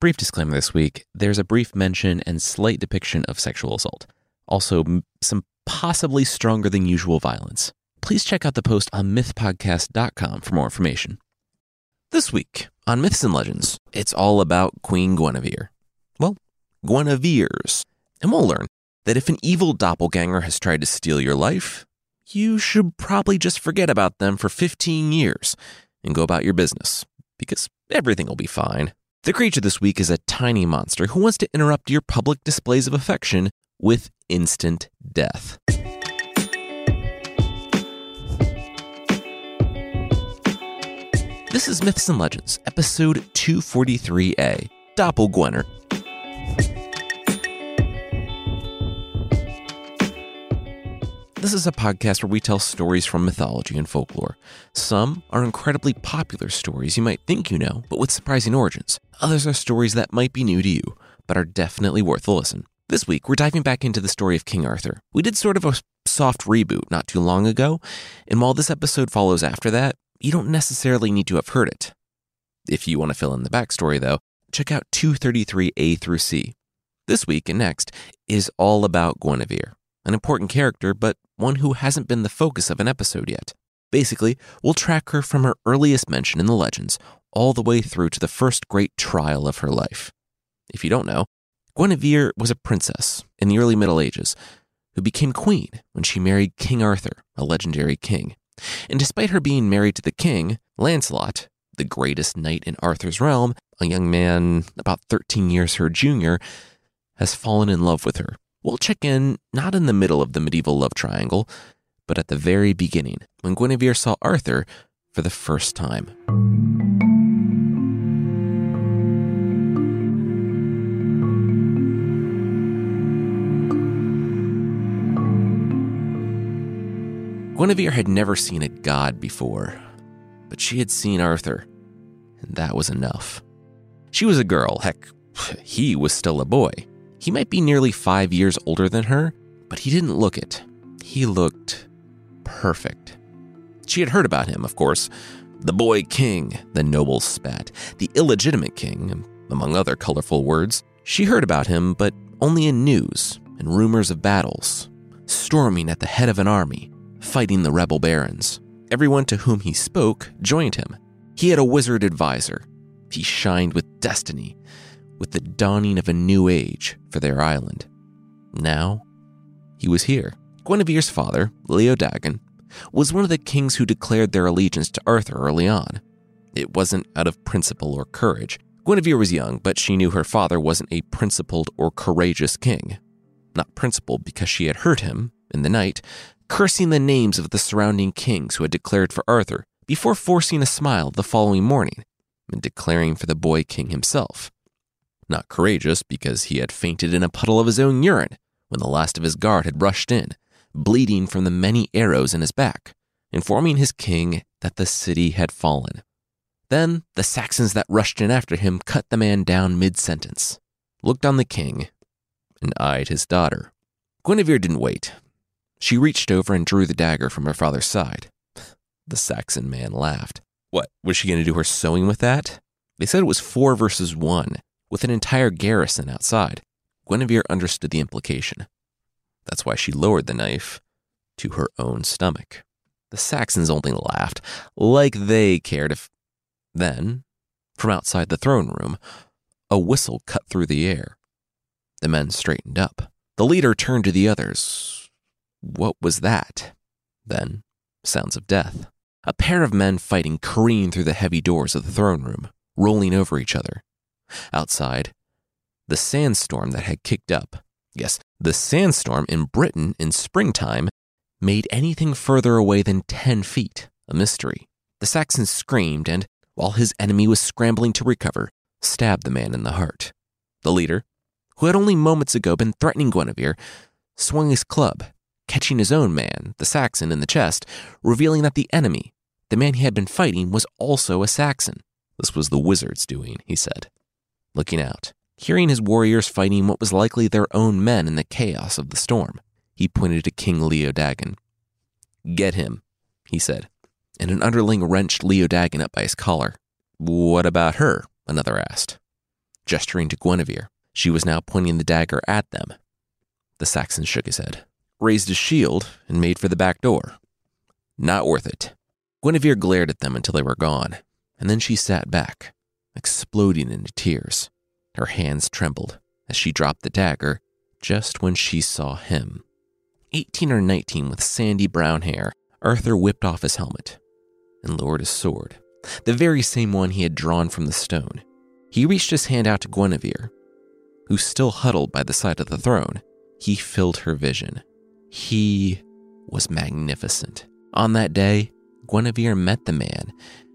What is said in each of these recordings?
Brief disclaimer this week there's a brief mention and slight depiction of sexual assault. Also, some possibly stronger than usual violence. Please check out the post on mythpodcast.com for more information. This week on Myths and Legends, it's all about Queen Guinevere. Well, Guinevere's. And we'll learn that if an evil doppelganger has tried to steal your life, you should probably just forget about them for 15 years and go about your business, because everything will be fine. The creature this week is a tiny monster who wants to interrupt your public displays of affection with instant death. This is Myths and Legends, episode 243A Doppelgwener. This is a podcast where we tell stories from mythology and folklore. Some are incredibly popular stories you might think you know, but with surprising origins. Others are stories that might be new to you, but are definitely worth a listen. This week, we're diving back into the story of King Arthur. We did sort of a soft reboot not too long ago, and while this episode follows after that, you don't necessarily need to have heard it. If you want to fill in the backstory, though, check out 233A through C. This week and next is all about Guinevere, an important character, but one who hasn't been the focus of an episode yet. Basically, we'll track her from her earliest mention in the legends all the way through to the first great trial of her life. If you don't know, Guinevere was a princess in the early Middle Ages who became queen when she married King Arthur, a legendary king. And despite her being married to the king, Lancelot, the greatest knight in Arthur's realm, a young man about 13 years her junior, has fallen in love with her. We'll check in not in the middle of the medieval love triangle, but at the very beginning when Guinevere saw Arthur for the first time. Guinevere had never seen a god before, but she had seen Arthur, and that was enough. She was a girl, heck, he was still a boy. He might be nearly five years older than her, but he didn't look it. He looked perfect. She had heard about him, of course. The boy king, the noble spat, the illegitimate king, among other colorful words. She heard about him, but only in news and rumors of battles, storming at the head of an army, fighting the rebel barons. Everyone to whom he spoke joined him. He had a wizard advisor. He shined with destiny, with the dawning of a new age for their island. Now, he was here. Guinevere's father, Leodagan, was one of the kings who declared their allegiance to Arthur early on. It wasn't out of principle or courage. Guinevere was young, but she knew her father wasn't a principled or courageous king. Not principled because she had heard him, in the night, cursing the names of the surrounding kings who had declared for Arthur before forcing a smile the following morning and declaring for the boy king himself. Not courageous because he had fainted in a puddle of his own urine when the last of his guard had rushed in, bleeding from the many arrows in his back, informing his king that the city had fallen. Then the Saxons that rushed in after him cut the man down mid sentence, looked on the king, and eyed his daughter. Guinevere didn't wait. She reached over and drew the dagger from her father's side. The Saxon man laughed. What, was she going to do her sewing with that? They said it was four versus one, with an entire garrison outside. Guinevere understood the implication. That's why she lowered the knife to her own stomach. The Saxons only laughed, like they cared if. Then, from outside the throne room, a whistle cut through the air. The men straightened up. The leader turned to the others. What was that? Then, sounds of death. A pair of men fighting careened through the heavy doors of the throne room, rolling over each other. Outside, the sandstorm that had kicked up. Yes, the sandstorm in Britain in springtime made anything further away than 10 feet a mystery. The Saxon screamed and, while his enemy was scrambling to recover, stabbed the man in the heart. The leader, who had only moments ago been threatening Guinevere, swung his club, catching his own man, the Saxon, in the chest, revealing that the enemy, the man he had been fighting, was also a Saxon. This was the wizard's doing, he said. Looking out, hearing his warriors fighting what was likely their own men in the chaos of the storm, he pointed to King Leodagan. Get him, he said, and an underling wrenched Leodagan up by his collar. What about her? another asked. gesturing to Guinevere. She was now pointing the dagger at them. The Saxon shook his head, raised his shield, and made for the back door. Not worth it. Guinevere glared at them until they were gone, and then she sat back, exploding into tears. Her hands trembled as she dropped the dagger just when she saw him. 18 or 19 with sandy brown hair, Arthur whipped off his helmet and lowered his sword, the very same one he had drawn from the stone. He reached his hand out to Guinevere, who still huddled by the side of the throne. He filled her vision. He was magnificent. On that day, Guinevere met the man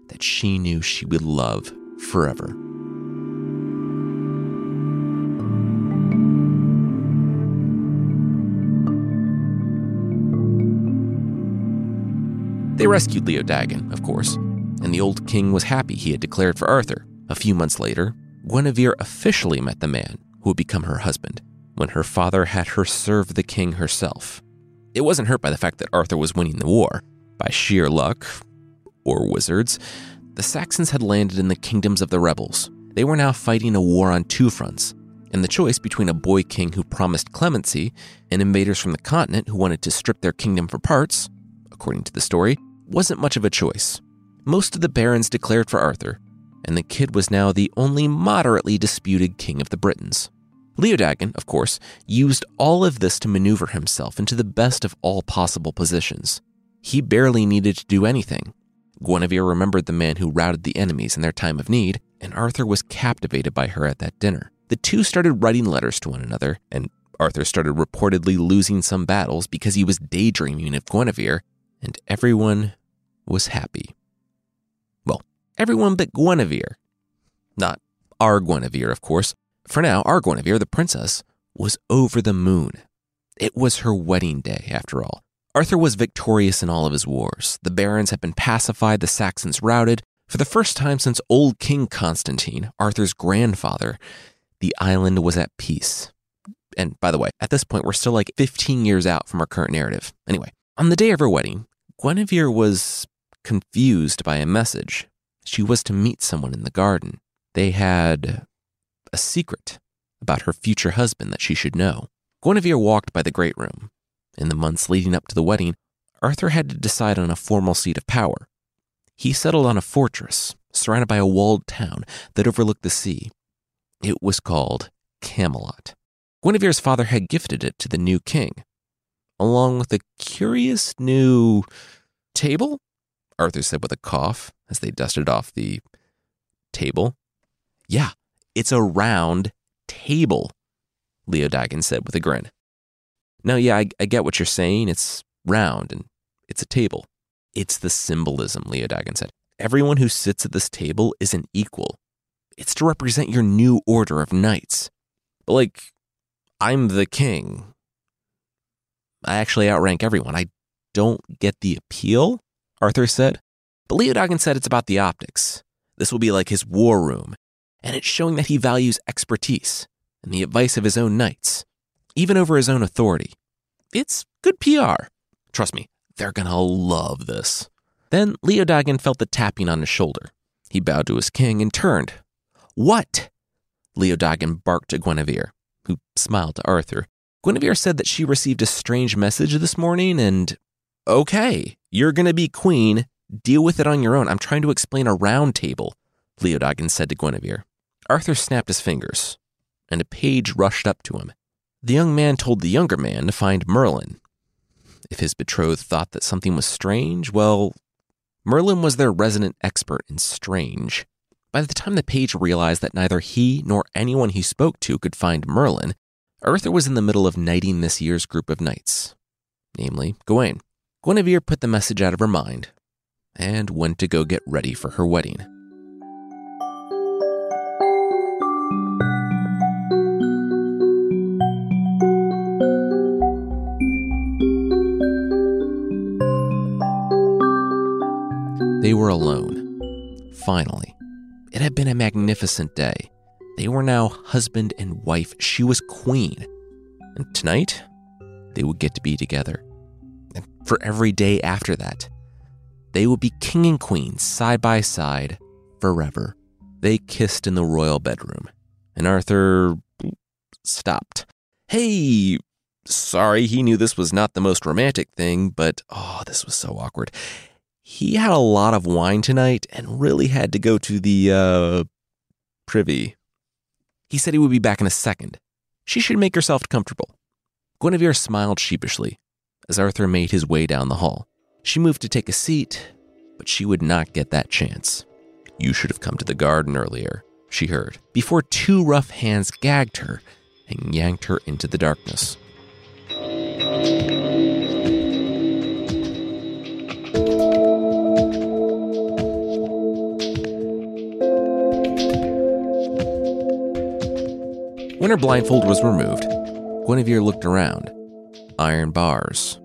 that she knew she would love forever. They rescued Leodagan, of course, and the old king was happy he had declared for Arthur. A few months later, Guinevere officially met the man who would become her husband when her father had her serve the king herself. It wasn't hurt by the fact that Arthur was winning the war. By sheer luck, or wizards, the Saxons had landed in the kingdoms of the rebels. They were now fighting a war on two fronts, and the choice between a boy king who promised clemency and invaders from the continent who wanted to strip their kingdom for parts according to the story, wasn't much of a choice. Most of the barons declared for Arthur, and the kid was now the only moderately disputed king of the Britons. Leodagan, of course, used all of this to maneuver himself into the best of all possible positions. He barely needed to do anything. Guinevere remembered the man who routed the enemies in their time of need, and Arthur was captivated by her at that dinner. The two started writing letters to one another, and Arthur started reportedly losing some battles because he was daydreaming of Guinevere and everyone was happy. Well, everyone but Guinevere. Not our Guinevere, of course. For now, our Guinevere, the princess, was over the moon. It was her wedding day, after all. Arthur was victorious in all of his wars. The barons had been pacified, the Saxons routed. For the first time since old King Constantine, Arthur's grandfather, the island was at peace. And by the way, at this point, we're still like 15 years out from our current narrative. Anyway, on the day of her wedding, Guinevere was confused by a message. She was to meet someone in the garden. They had a secret about her future husband that she should know. Guinevere walked by the great room. In the months leading up to the wedding, Arthur had to decide on a formal seat of power. He settled on a fortress surrounded by a walled town that overlooked the sea. It was called Camelot. Guinevere's father had gifted it to the new king, along with a curious new table, Arthur said with a cough as they dusted off the table. Yeah, it's a round table, Leodagan said with a grin. Now, yeah, I, I get what you're saying. It's round and it's a table. It's the symbolism, Leodagan said. Everyone who sits at this table is an equal. It's to represent your new order of knights. But, like, I'm the king. I actually outrank everyone. I don't get the appeal, Arthur said. But Leodagan said it's about the optics. This will be like his war room, and it's showing that he values expertise and the advice of his own knights, even over his own authority. It's good PR. Trust me, they're gonna love this. Then Leodagan felt the tapping on his shoulder. He bowed to his king and turned. What? Leodagan barked at Guinevere, who smiled to Arthur. Guinevere said that she received a strange message this morning and, okay, you're to be queen. Deal with it on your own. I'm trying to explain a round table, Leodagan said to Guinevere. Arthur snapped his fingers, and a page rushed up to him. The young man told the younger man to find Merlin. If his betrothed thought that something was strange, well, Merlin was their resident expert in strange. By the time the page realized that neither he nor anyone he spoke to could find Merlin, Arthur was in the middle of knighting this year's group of knights, namely Gawain. Guinevere put the message out of her mind and went to go get ready for her wedding. They were alone. Finally. It had been a magnificent day. They were now husband and wife. She was queen. And tonight, they would get to be together. And for every day after that, they would be king and queen side by side forever. They kissed in the royal bedroom, and Arthur stopped. Hey, sorry, he knew this was not the most romantic thing, but oh, this was so awkward. He had a lot of wine tonight and really had to go to the, uh, privy. He said he would be back in a second. She should make herself comfortable. Guinevere smiled sheepishly as Arthur made his way down the hall. She moved to take a seat, but she would not get that chance. You should have come to the garden earlier, she heard, before two rough hands gagged her and yanked her into the darkness. When her blindfold was removed, Guinevere looked around. Iron bars,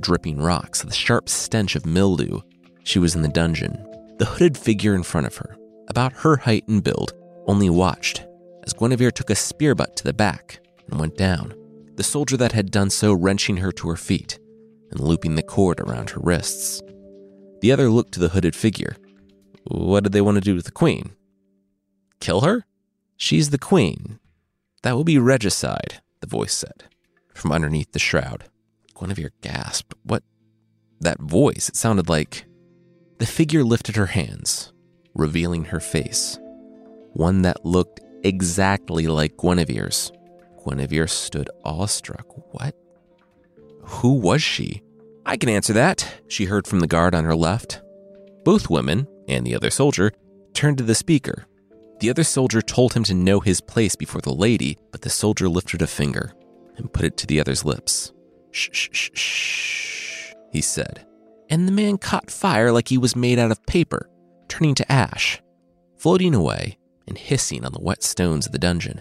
dripping rocks, the sharp stench of mildew. She was in the dungeon. The hooded figure in front of her, about her height and build, only watched as Guinevere took a spear butt to the back and went down. The soldier that had done so wrenching her to her feet and looping the cord around her wrists. The other looked to the hooded figure. What did they want to do with the queen? Kill her? She's the queen. That will be regicide, the voice said, from underneath the shroud. Guinevere gasped. What? That voice, it sounded like. The figure lifted her hands, revealing her face, one that looked exactly like Guinevere's. Guinevere stood awestruck. What? Who was she? I can answer that, she heard from the guard on her left. Both women, and the other soldier, turned to the speaker. The other soldier told him to know his place before the lady, but the soldier lifted a finger and put it to the other's lips. Shh, shh, shh, shh, he said. And the man caught fire like he was made out of paper, turning to ash, floating away and hissing on the wet stones of the dungeon.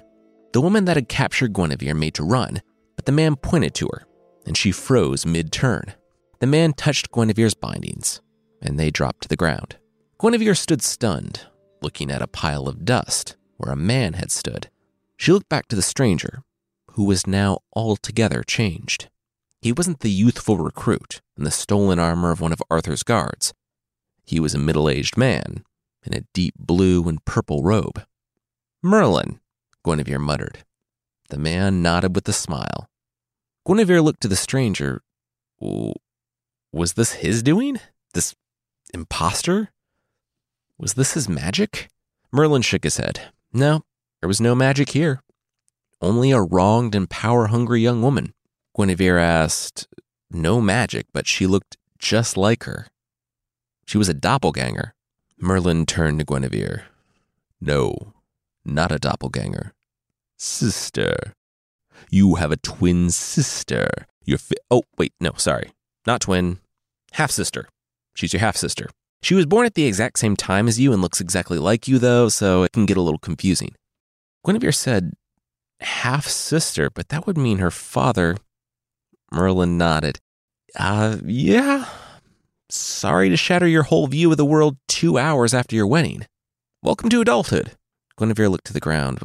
The woman that had captured Guinevere made to run, but the man pointed to her, and she froze mid turn. The man touched Guinevere's bindings, and they dropped to the ground. Guinevere stood stunned, looking at a pile of dust where a man had stood. She looked back to the stranger, who was now altogether changed. He wasn't the youthful recruit in the stolen armor of one of Arthur's guards. He was a middle aged man in a deep blue and purple robe. Merlin, Guinevere muttered. The man nodded with a smile. Guinevere looked to the stranger. Was this his doing? This impostor? Was this his magic? Merlin shook his head. No, there was no magic here. Only a wronged and power hungry young woman. Guinevere asked, No magic, but she looked just like her. She was a doppelganger. Merlin turned to Guinevere. No, not a doppelganger. Sister. You have a twin sister. Your fi- Oh, wait, no, sorry. Not twin. Half sister. She's your half sister. She was born at the exact same time as you and looks exactly like you, though, so it can get a little confusing. Guinevere said half sister, but that would mean her father. Merlin nodded. Uh, yeah. Sorry to shatter your whole view of the world two hours after your wedding. Welcome to adulthood. Guinevere looked to the ground.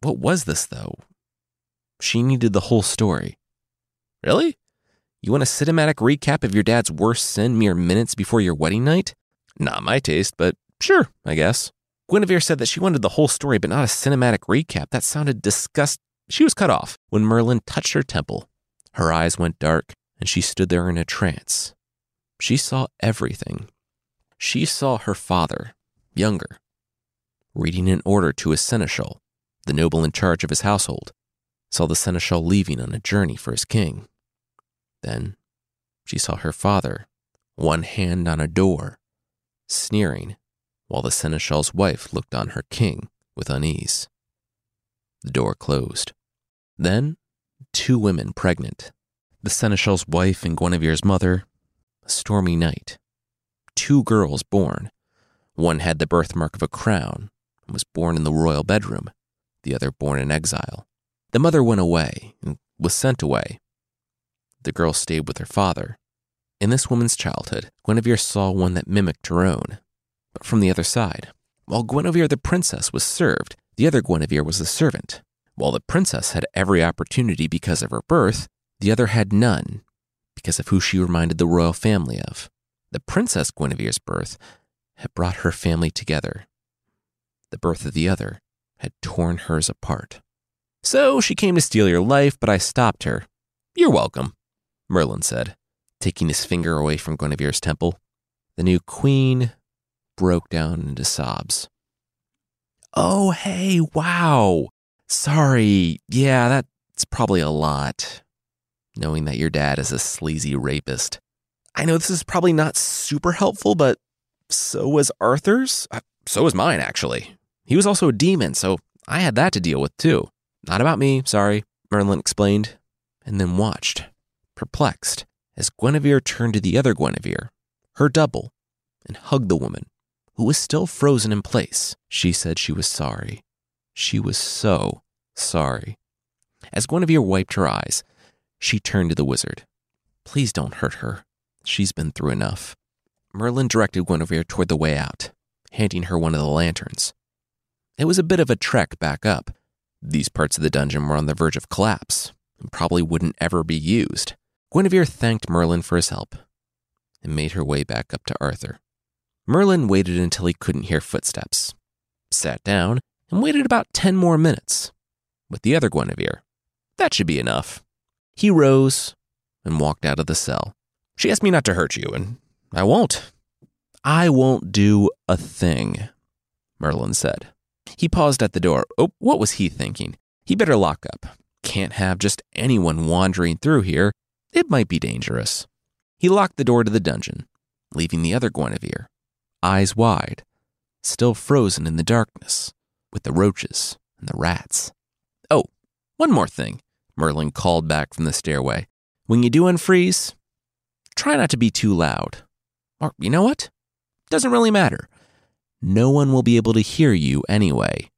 What was this, though? She needed the whole story. Really? You want a cinematic recap of your dad's worst sin mere minutes before your wedding night? Not my taste, but sure, I guess. Guinevere said that she wanted the whole story, but not a cinematic recap. That sounded disgust. She was cut off when Merlin touched her temple. Her eyes went dark, and she stood there in a trance. She saw everything. She saw her father, younger, reading an order to his seneschal, the noble in charge of his household, saw the seneschal leaving on a journey for his king. Then she saw her father, one hand on a door, sneering, while the seneschal's wife looked on her king with unease. The door closed. Then, two women pregnant the seneschal's wife and Guinevere's mother. A stormy night. Two girls born. One had the birthmark of a crown and was born in the royal bedroom, the other born in exile. The mother went away and was sent away. The girl stayed with her father. In this woman's childhood, Guinevere saw one that mimicked her own, but from the other side. While Guinevere the princess was served, the other Guinevere was the servant. While the princess had every opportunity because of her birth, the other had none because of who she reminded the royal family of. The Princess Guinevere's birth had brought her family together. The birth of the other had torn hers apart. So she came to steal your life, but I stopped her. You're welcome, Merlin said, taking his finger away from Guinevere's temple. The new queen broke down into sobs. Oh, hey, wow. Sorry. Yeah, that's probably a lot. Knowing that your dad is a sleazy rapist. I know this is probably not super helpful, but so was Arthur's. Uh, so was mine, actually. He was also a demon, so I had that to deal with too. Not about me, sorry, Merlin explained, and then watched, perplexed, as Guinevere turned to the other Guinevere, her double, and hugged the woman, who was still frozen in place. She said she was sorry. She was so sorry. As Guinevere wiped her eyes, she turned to the wizard. Please don't hurt her. She's been through enough. Merlin directed Guinevere toward the way out, handing her one of the lanterns. It was a bit of a trek back up, these parts of the dungeon were on the verge of collapse and probably wouldn't ever be used. Guinevere thanked Merlin for his help and made her way back up to Arthur. Merlin waited until he couldn't hear footsteps, sat down, and waited about 10 more minutes with the other Guinevere. That should be enough. He rose and walked out of the cell. She asked me not to hurt you, and I won't. I won't do a thing, Merlin said. He paused at the door. Oh, what was he thinking? He better lock up. Can't have just anyone wandering through here. It might be dangerous. He locked the door to the dungeon, leaving the other Guinevere, eyes wide, still frozen in the darkness, with the roaches and the rats. Oh, one more thing, Merlin called back from the stairway. When you do unfreeze, try not to be too loud. Or, you know what? Doesn't really matter no one will be able to hear you anyway.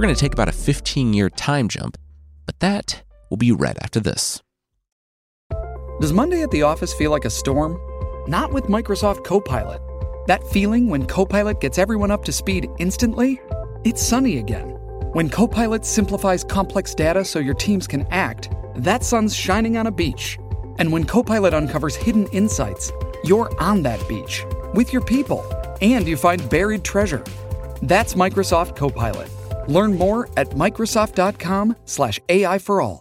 We're going to take about a 15 year time jump, but that will be right after this. Does Monday at the office feel like a storm? Not with Microsoft Copilot. That feeling when Copilot gets everyone up to speed instantly? It's sunny again. When Copilot simplifies complex data so your teams can act, that sun's shining on a beach. And when Copilot uncovers hidden insights, you're on that beach with your people and you find buried treasure. That's Microsoft Copilot. Learn more at Microsoft.com/slash AI for all.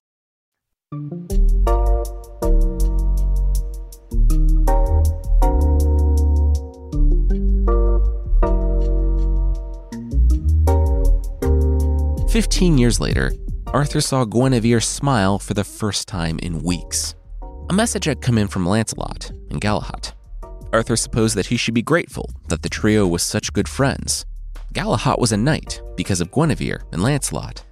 15 years later, Arthur saw Guinevere smile for the first time in weeks. A message had come in from Lancelot and Galahad. Arthur supposed that he should be grateful that the trio was such good friends. Galahad was a knight because of Guinevere and Lancelot,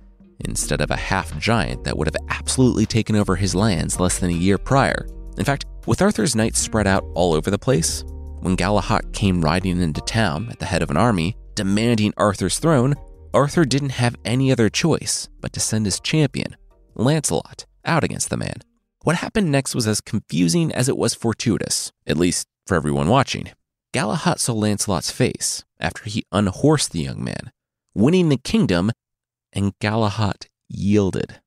instead of a half giant that would have absolutely taken over his lands less than a year prior. In fact, with Arthur's knights spread out all over the place, when Galahad came riding into town at the head of an army, demanding Arthur's throne, Arthur didn't have any other choice but to send his champion, Lancelot, out against the man. What happened next was as confusing as it was fortuitous, at least for everyone watching. Galahad saw Lancelot's face after he unhorsed the young man, winning the kingdom, and Galahad yielded.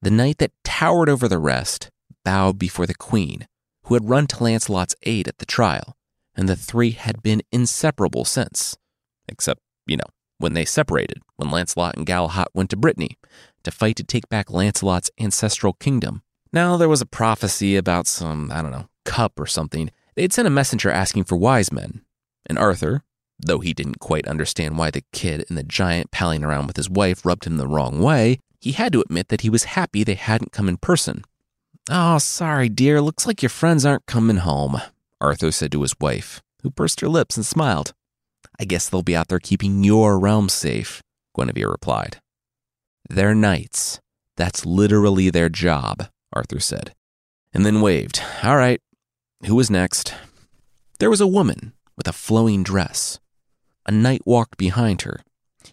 The knight that towered over the rest bowed before the queen, who had run to Lancelot's aid at the trial, and the three had been inseparable since. Except, you know, when they separated, when Lancelot and Galahad went to Brittany to fight to take back Lancelot's ancestral kingdom. Now, there was a prophecy about some, I don't know, cup or something. They'd sent a messenger asking for wise men. And Arthur, though he didn't quite understand why the kid and the giant palling around with his wife rubbed him the wrong way, he had to admit that he was happy they hadn't come in person. Oh, sorry, dear. Looks like your friends aren't coming home, Arthur said to his wife, who pursed her lips and smiled. I guess they'll be out there keeping your realm safe, Guinevere replied. They're knights. That's literally their job, Arthur said, and then waved. All right, who was next? There was a woman with a flowing dress. A knight walked behind her.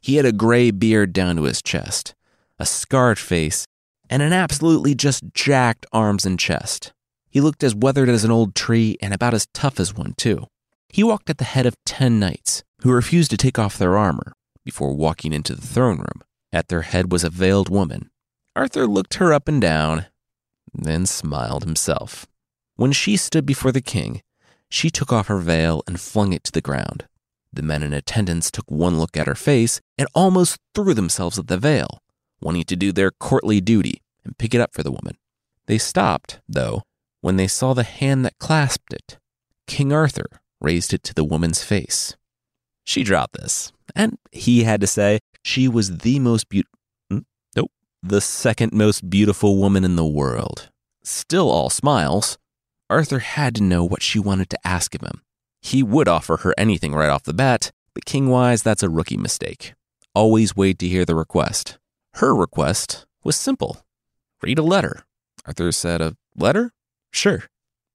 He had a gray beard down to his chest, a scarred face, and an absolutely just jacked arms and chest. He looked as weathered as an old tree and about as tough as one, too. He walked at the head of ten knights, who refused to take off their armor before walking into the throne room. At their head was a veiled woman, Arthur looked her up and down, then smiled himself. When she stood before the king, she took off her veil and flung it to the ground. The men in attendance took one look at her face and almost threw themselves at the veil, wanting to do their courtly duty and pick it up for the woman. They stopped, though, when they saw the hand that clasped it. King Arthur raised it to the woman's face. She dropped this, and he had to say she was the most beautiful, hmm? nope, the second most beautiful woman in the world. Still all smiles, Arthur had to know what she wanted to ask of him. He would offer her anything right off the bat, but king wise, that's a rookie mistake. Always wait to hear the request. Her request was simple read a letter. Arthur said, A letter? Sure.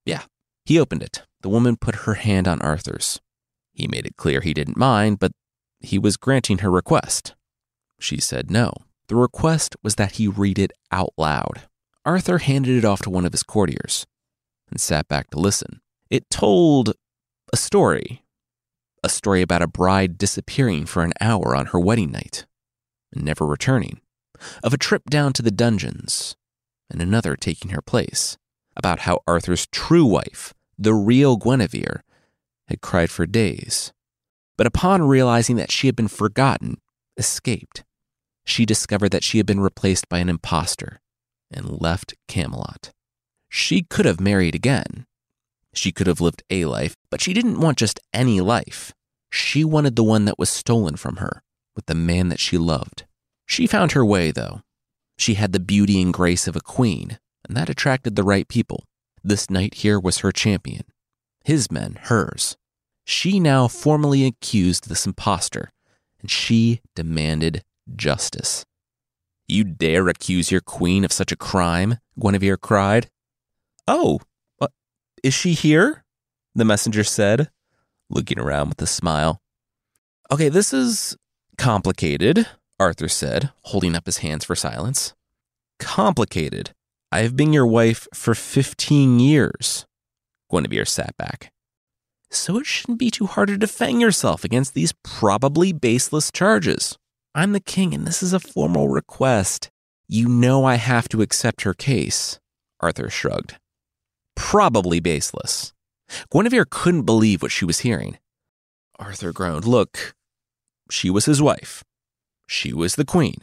Yeah. He opened it. The woman put her hand on Arthur's. He made it clear he didn't mind, but he was granting her request. She said no. The request was that he read it out loud. Arthur handed it off to one of his courtiers and sat back to listen. It told a story. A story about a bride disappearing for an hour on her wedding night and never returning. Of a trip down to the dungeons and another taking her place. About how Arthur's true wife, the real Guinevere, had cried for days. But upon realizing that she had been forgotten, escaped. She discovered that she had been replaced by an impostor and left Camelot. She could have married again. She could have lived a life, but she didn't want just any life. She wanted the one that was stolen from her, with the man that she loved. She found her way, though. She had the beauty and grace of a queen, and that attracted the right people. This knight here was her champion, his men hers. She now formally accused this impostor, and she demanded justice. You dare accuse your queen of such a crime? Guinevere cried. Oh, uh, is she here? The messenger said, looking around with a smile. Okay, this is complicated, Arthur said, holding up his hands for silence. Complicated. I have been your wife for 15 years. Guinevere sat back. So it shouldn't be too hard to defend yourself against these probably baseless charges. I'm the king and this is a formal request. You know I have to accept her case. Arthur shrugged probably baseless. Guinevere couldn't believe what she was hearing. Arthur groaned. Look, she was his wife. She was the queen.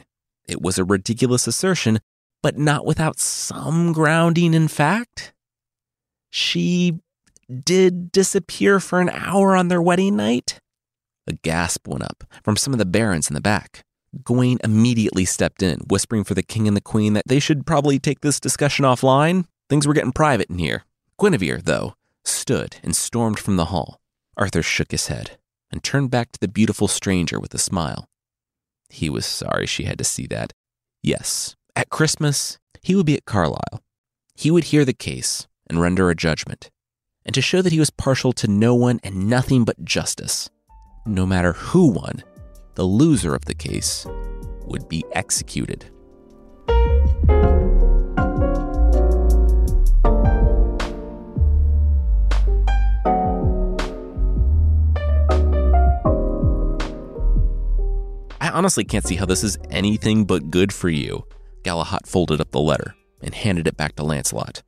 It was a ridiculous assertion, but not without some grounding in fact. She did disappear for an hour on their wedding night. A gasp went up from some of the barons in the back. Gawain immediately stepped in, whispering for the king and the queen that they should probably take this discussion offline. Things were getting private in here. Guinevere, though, stood and stormed from the hall. Arthur shook his head and turned back to the beautiful stranger with a smile. He was sorry she had to see that. Yes, at Christmas, he would be at Carlisle. He would hear the case and render a judgment, and to show that he was partial to no one and nothing but justice. No matter who won, the loser of the case would be executed. Honestly can't see how this is anything but good for you. Galahad folded up the letter and handed it back to Lancelot.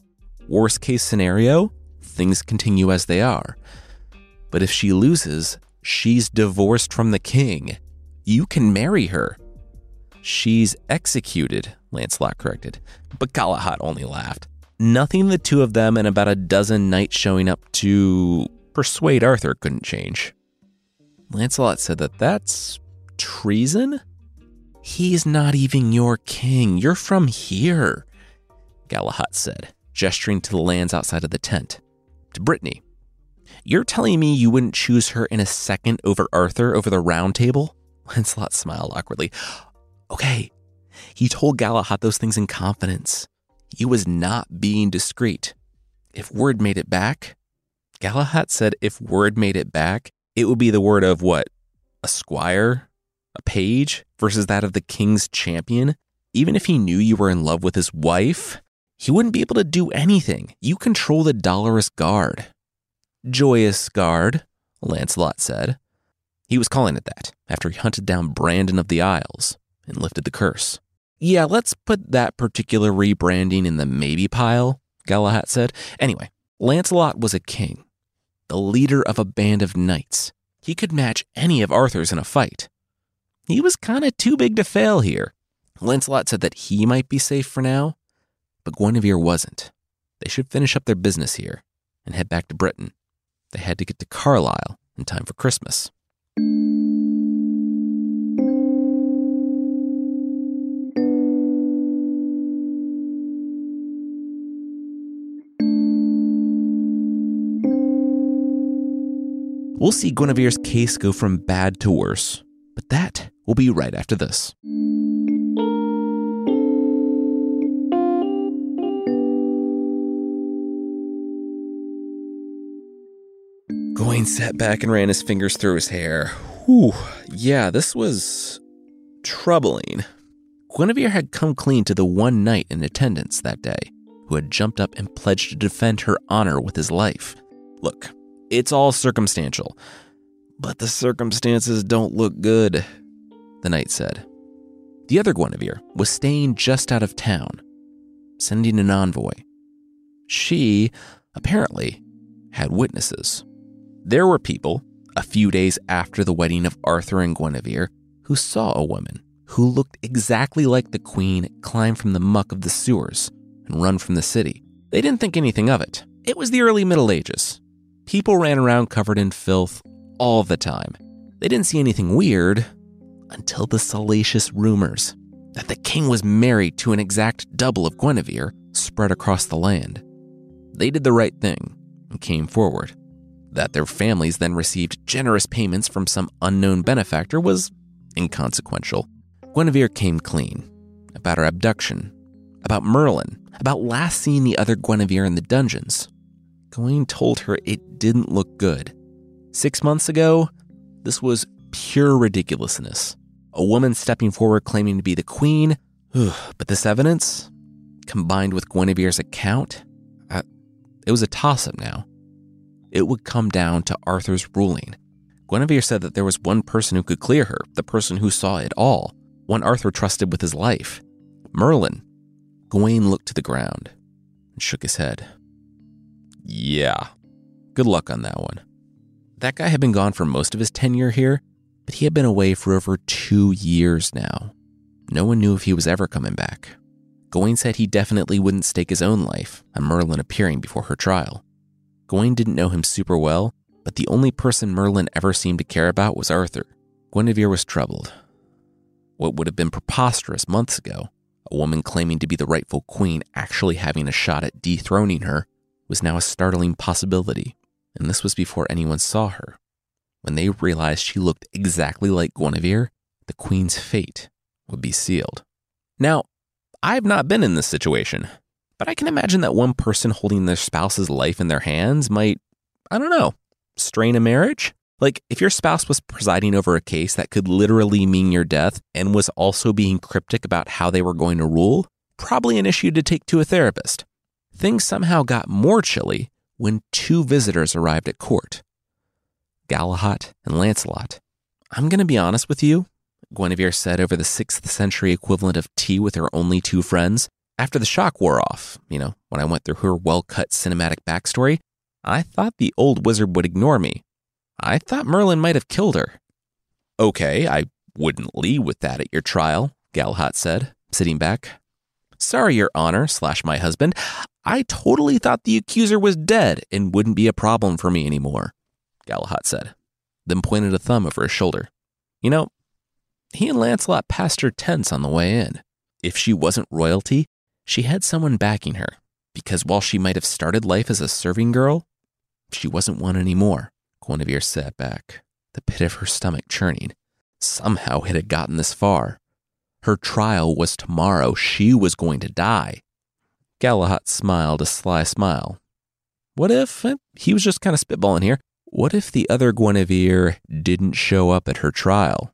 Worst case scenario, things continue as they are. But if she loses, she's divorced from the king. You can marry her. She's executed, Lancelot corrected, but Galahad only laughed. Nothing the two of them and about a dozen knights showing up to persuade Arthur couldn't change. Lancelot said that that's treason? He's not even your king. You're from here, Galahad said, gesturing to the lands outside of the tent. To Brittany, you're telling me you wouldn't choose her in a second over Arthur over the round table? Lancelot smiled awkwardly. Okay, he told Galahad those things in confidence. He was not being discreet. If word made it back, Galahad said if word made it back, it would be the word of what? A squire? A page versus that of the king's champion, even if he knew you were in love with his wife, he wouldn't be able to do anything. You control the dolorous guard. Joyous guard, Lancelot said. He was calling it that after he hunted down Brandon of the Isles and lifted the curse. Yeah, let's put that particular rebranding in the maybe pile, Galahad said. Anyway, Lancelot was a king, the leader of a band of knights. He could match any of Arthur's in a fight. He was kind of too big to fail here. Lancelot said that he might be safe for now, but Guinevere wasn't. They should finish up their business here and head back to Britain. They had to get to Carlisle in time for Christmas. We'll see Guinevere's case go from bad to worse, but that will be right after this. Gawain sat back and ran his fingers through his hair. Whew, yeah, this was troubling. Guinevere had come clean to the one knight in attendance that day who had jumped up and pledged to defend her honor with his life. Look, it's all circumstantial. But the circumstances don't look good, the knight said. The other Guinevere was staying just out of town, sending an envoy. She, apparently, had witnesses. There were people, a few days after the wedding of Arthur and Guinevere, who saw a woman who looked exactly like the queen climb from the muck of the sewers and run from the city. They didn't think anything of it. It was the early Middle Ages. People ran around covered in filth all the time. They didn't see anything weird until the salacious rumors that the king was married to an exact double of Guinevere spread across the land. They did the right thing and came forward. That their families then received generous payments from some unknown benefactor was inconsequential. Guinevere came clean about her abduction, about Merlin, about last seeing the other Guinevere in the dungeons, Gawain told her it didn't look good. Six months ago, this was pure ridiculousness. A woman stepping forward claiming to be the queen. but this evidence, combined with Guinevere's account, uh, it was a toss up now. It would come down to Arthur's ruling. Guinevere said that there was one person who could clear her, the person who saw it all, one Arthur trusted with his life Merlin. Gawain looked to the ground and shook his head. Yeah. Good luck on that one. That guy had been gone for most of his tenure here, but he had been away for over two years now. No one knew if he was ever coming back. Gawain said he definitely wouldn't stake his own life on Merlin appearing before her trial. Gawain didn't know him super well, but the only person Merlin ever seemed to care about was Arthur. Guinevere was troubled. What would have been preposterous months ago, a woman claiming to be the rightful queen actually having a shot at dethroning her, was now a startling possibility, and this was before anyone saw her. When they realized she looked exactly like Guinevere, the queen's fate would be sealed. Now, I've not been in this situation, but I can imagine that one person holding their spouse's life in their hands might, I don't know, strain a marriage? Like, if your spouse was presiding over a case that could literally mean your death and was also being cryptic about how they were going to rule, probably an issue to take to a therapist. Things somehow got more chilly when two visitors arrived at court Galahad and Lancelot. I'm going to be honest with you, Guinevere said over the 6th century equivalent of tea with her only two friends. After the shock wore off, you know, when I went through her well cut cinematic backstory, I thought the old wizard would ignore me. I thought Merlin might have killed her. Okay, I wouldn't leave with that at your trial, Galahad said, sitting back. Sorry, Your Honor, slash my husband. I totally thought the accuser was dead and wouldn't be a problem for me anymore, Galahad said, then pointed a thumb over his shoulder. You know, he and Lancelot passed her tents on the way in. If she wasn't royalty, she had someone backing her, because while she might have started life as a serving girl, she wasn't one anymore. Guinevere sat back, the pit of her stomach churning. Somehow it had gotten this far. Her trial was tomorrow. She was going to die. Galahad smiled a sly smile. What if, eh, he was just kind of spitballing here, what if the other Guinevere didn't show up at her trial?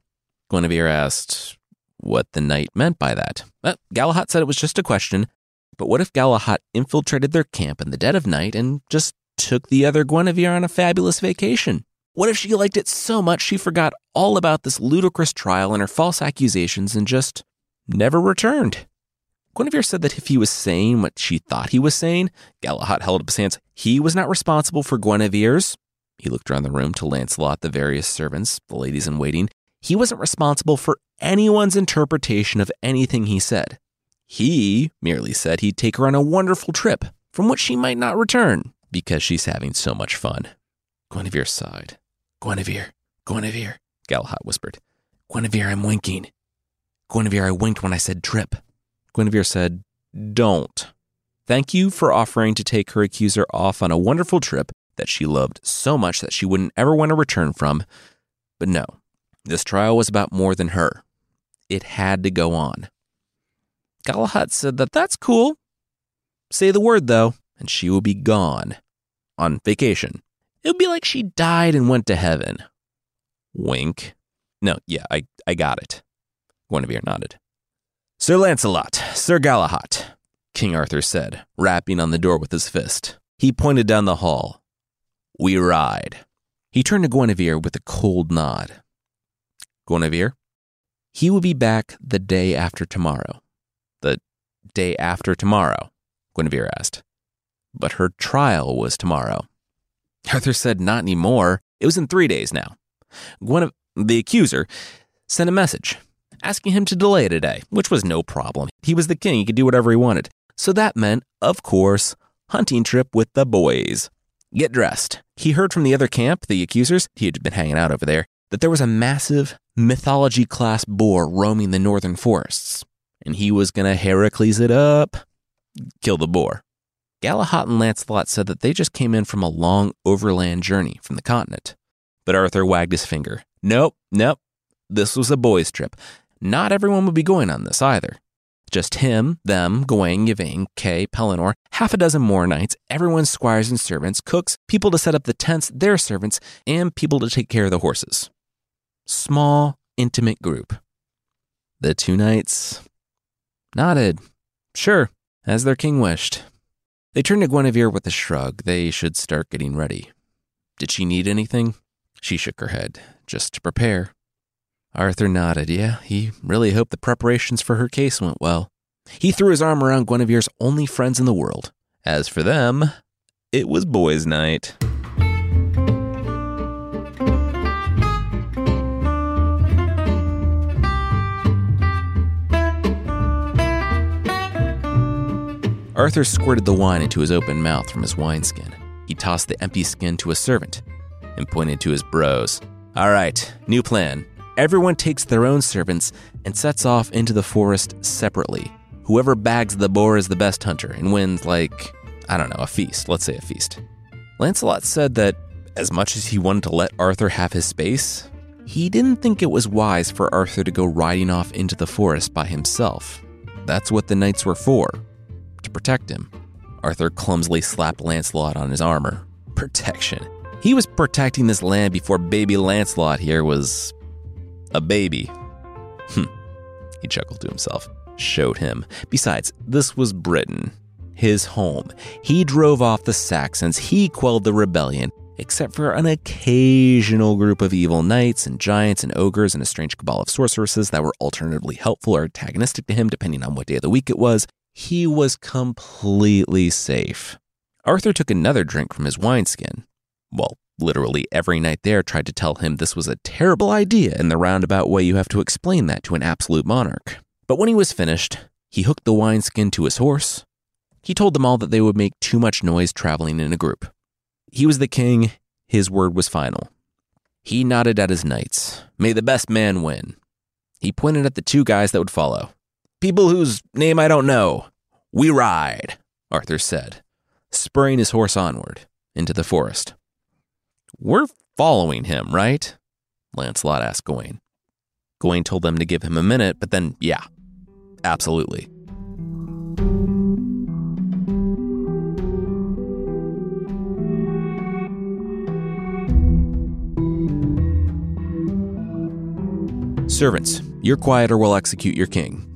Guinevere asked what the knight meant by that. Well, Galahad said it was just a question, but what if Galahad infiltrated their camp in the dead of night and just took the other Guinevere on a fabulous vacation? What if she liked it so much she forgot all about this ludicrous trial and her false accusations and just never returned. Guinevere said that if he was saying what she thought he was saying, Galahad held up his hands. He was not responsible for Guinevere's. He looked around the room to Lancelot, the various servants, the ladies in waiting. He wasn't responsible for anyone's interpretation of anything he said. He merely said he'd take her on a wonderful trip from which she might not return because she's having so much fun. Guinevere sighed. Guinevere, Guinevere, Galahad whispered. Guinevere, I'm winking. Guinevere, I winked when I said trip. Guinevere said, Don't. Thank you for offering to take her accuser off on a wonderful trip that she loved so much that she wouldn't ever want to return from. But no, this trial was about more than her. It had to go on. Galahad said that that's cool. Say the word, though, and she will be gone. On vacation. It would be like she died and went to heaven. Wink. No, yeah, I, I got it. Guinevere nodded. Sir Lancelot, Sir Galahad, King Arthur said, rapping on the door with his fist. He pointed down the hall. We ride. He turned to Guinevere with a cold nod. Guinevere, he will be back the day after tomorrow. The day after tomorrow, Guinevere asked. But her trial was tomorrow. Arthur said not anymore. It was in three days now. Guinevere, the accuser, sent a message asking him to delay it a day, which was no problem. He was the king, he could do whatever he wanted. So that meant, of course, hunting trip with the boys. Get dressed. He heard from the other camp, the accusers, he had been hanging out over there, that there was a massive mythology class boar roaming the northern forests, and he was going to Heracles it up, kill the boar. Galahad and Lancelot said that they just came in from a long overland journey from the continent. But Arthur wagged his finger. Nope, nope. This was a boys' trip. Not everyone would be going on this either. Just him, them, Gawain, Yvain, Kay, Pellinore, half a dozen more knights, everyone's squires and servants, cooks, people to set up the tents, their servants, and people to take care of the horses. Small, intimate group. The two knights nodded. Sure, as their king wished. They turned to Guinevere with a shrug. They should start getting ready. Did she need anything? She shook her head. Just to prepare. Arthur nodded. Yeah, he really hoped the preparations for her case went well. He threw his arm around Guinevere's only friends in the world. As for them, it was boys' night. Arthur squirted the wine into his open mouth from his wineskin. He tossed the empty skin to a servant and pointed to his bros. All right, new plan. Everyone takes their own servants and sets off into the forest separately. Whoever bags the boar is the best hunter and wins, like, I don't know, a feast. Let's say a feast. Lancelot said that as much as he wanted to let Arthur have his space, he didn't think it was wise for Arthur to go riding off into the forest by himself. That's what the knights were for to protect him. Arthur clumsily slapped Lancelot on his armor. Protection. He was protecting this land before baby Lancelot here was a baby. Hmm. He chuckled to himself. Showed him. Besides, this was Britain, his home. He drove off the Saxons, he quelled the rebellion, except for an occasional group of evil knights and giants and ogres and a strange cabal of sorceresses that were alternatively helpful or antagonistic to him, depending on what day of the week it was he was completely safe. Arthur took another drink from his wineskin. Well, literally every knight there tried to tell him this was a terrible idea in the roundabout way you have to explain that to an absolute monarch. But when he was finished, he hooked the wineskin to his horse. He told them all that they would make too much noise traveling in a group. He was the king, his word was final. He nodded at his knights. May the best man win. He pointed at the two guys that would follow. People whose name I don't know. We ride, Arthur said, spurring his horse onward into the forest. We're following him, right? Lancelot asked Gawain. Gawain told them to give him a minute, but then, yeah, absolutely. Servants, you're quiet or we'll execute your king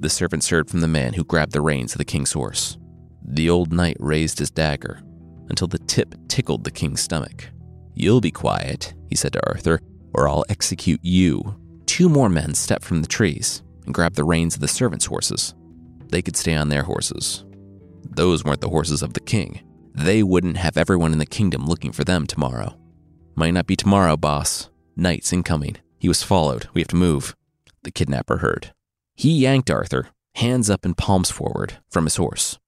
the servants heard from the man who grabbed the reins of the king's horse. The old knight raised his dagger until the tip tickled the king's stomach. You'll be quiet, he said to Arthur, or I'll execute you. Two more men stepped from the trees and grabbed the reins of the servants' horses. They could stay on their horses. Those weren't the horses of the king. They wouldn't have everyone in the kingdom looking for them tomorrow. Might not be tomorrow, boss. Night's incoming. He was followed. We have to move. The kidnapper heard. He yanked Arthur, hands up and palms forward, from his horse.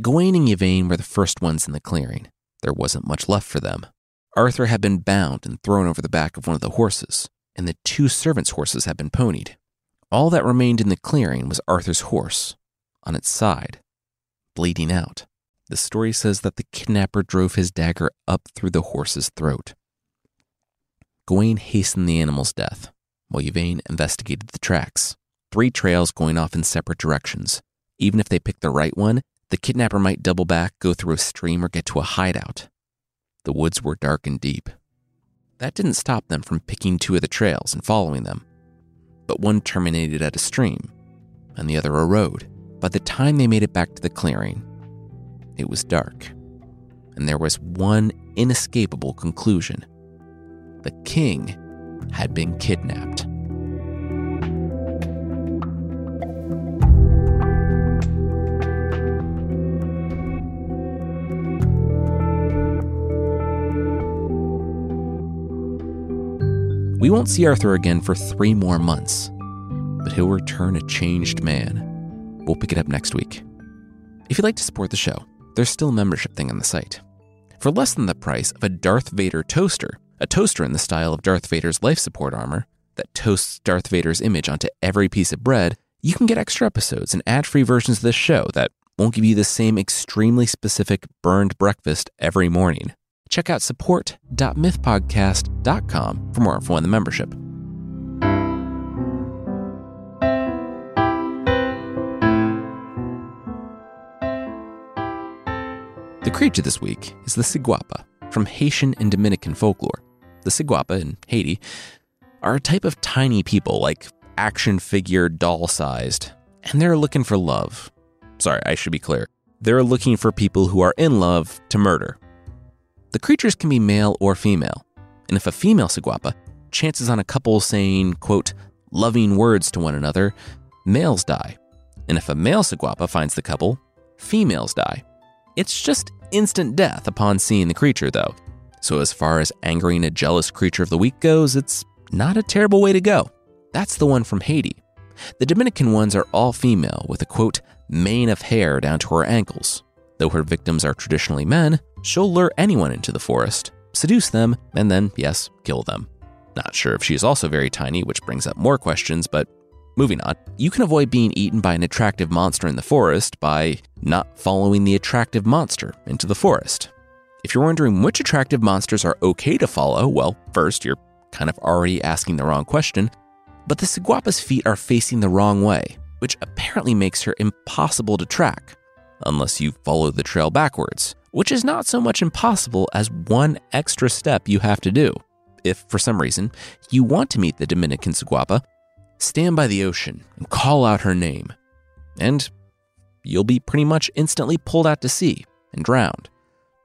Gawain and Yvain were the first ones in the clearing. There wasn't much left for them. Arthur had been bound and thrown over the back of one of the horses, and the two servants' horses had been ponied. All that remained in the clearing was Arthur's horse, on its side, bleeding out. The story says that the kidnapper drove his dagger up through the horse's throat. Gawain hastened the animal's death, while Yvain investigated the tracks. Three trails going off in separate directions. Even if they picked the right one, the kidnapper might double back, go through a stream, or get to a hideout. The woods were dark and deep. That didn't stop them from picking two of the trails and following them. But one terminated at a stream, and the other a road. By the time they made it back to the clearing, it was dark, and there was one inescapable conclusion the king had been kidnapped. We won't see Arthur again for three more months, but he'll return a changed man. We'll pick it up next week. If you'd like to support the show, there's still a membership thing on the site. For less than the price of a Darth Vader toaster, a toaster in the style of Darth Vader's life support armor that toasts Darth Vader's image onto every piece of bread, you can get extra episodes and ad free versions of this show that won't give you the same extremely specific burned breakfast every morning check out support.mythpodcast.com for more info on the membership. The creature this week is the Ciguapa from Haitian and Dominican folklore. The Ciguapa in Haiti are a type of tiny people, like action figure doll sized, and they're looking for love. Sorry, I should be clear. They're looking for people who are in love to murder. The creatures can be male or female, and if a female Ciguapa, chances on a couple saying, quote, loving words to one another, males die. And if a male Ciguapa finds the couple, females die. It's just instant death upon seeing the creature, though. So, as far as angering a jealous creature of the week goes, it's not a terrible way to go. That's the one from Haiti. The Dominican ones are all female with a quote, mane of hair down to her ankles. Though her victims are traditionally men, she'll lure anyone into the forest, seduce them, and then, yes, kill them. Not sure if she is also very tiny, which brings up more questions, but moving on. You can avoid being eaten by an attractive monster in the forest by not following the attractive monster into the forest. If you're wondering which attractive monsters are okay to follow, well, first, you're kind of already asking the wrong question, but the Ciguapa's feet are facing the wrong way, which apparently makes her impossible to track unless you follow the trail backwards, which is not so much impossible as one extra step you have to do. If, for some reason, you want to meet the Dominican Ciguapa, stand by the ocean and call out her name. And you'll be pretty much instantly pulled out to sea and drowned,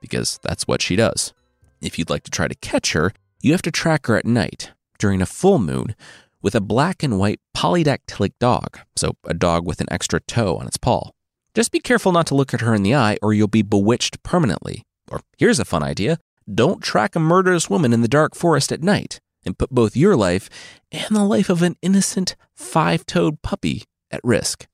because that's what she does. If you'd like to try to catch her, you have to track her at night, during a full moon, with a black and white polydactylic dog, so a dog with an extra toe on its paw. Just be careful not to look at her in the eye, or you'll be bewitched permanently. Or here's a fun idea don't track a murderous woman in the dark forest at night and put both your life and the life of an innocent five toed puppy at risk.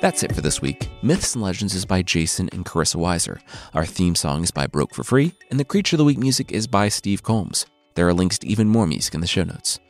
That's it for this week. Myths and Legends is by Jason and Carissa Weiser. Our theme song is by Broke for Free, and the Creature of the Week music is by Steve Combs. There are links to even more music in the show notes.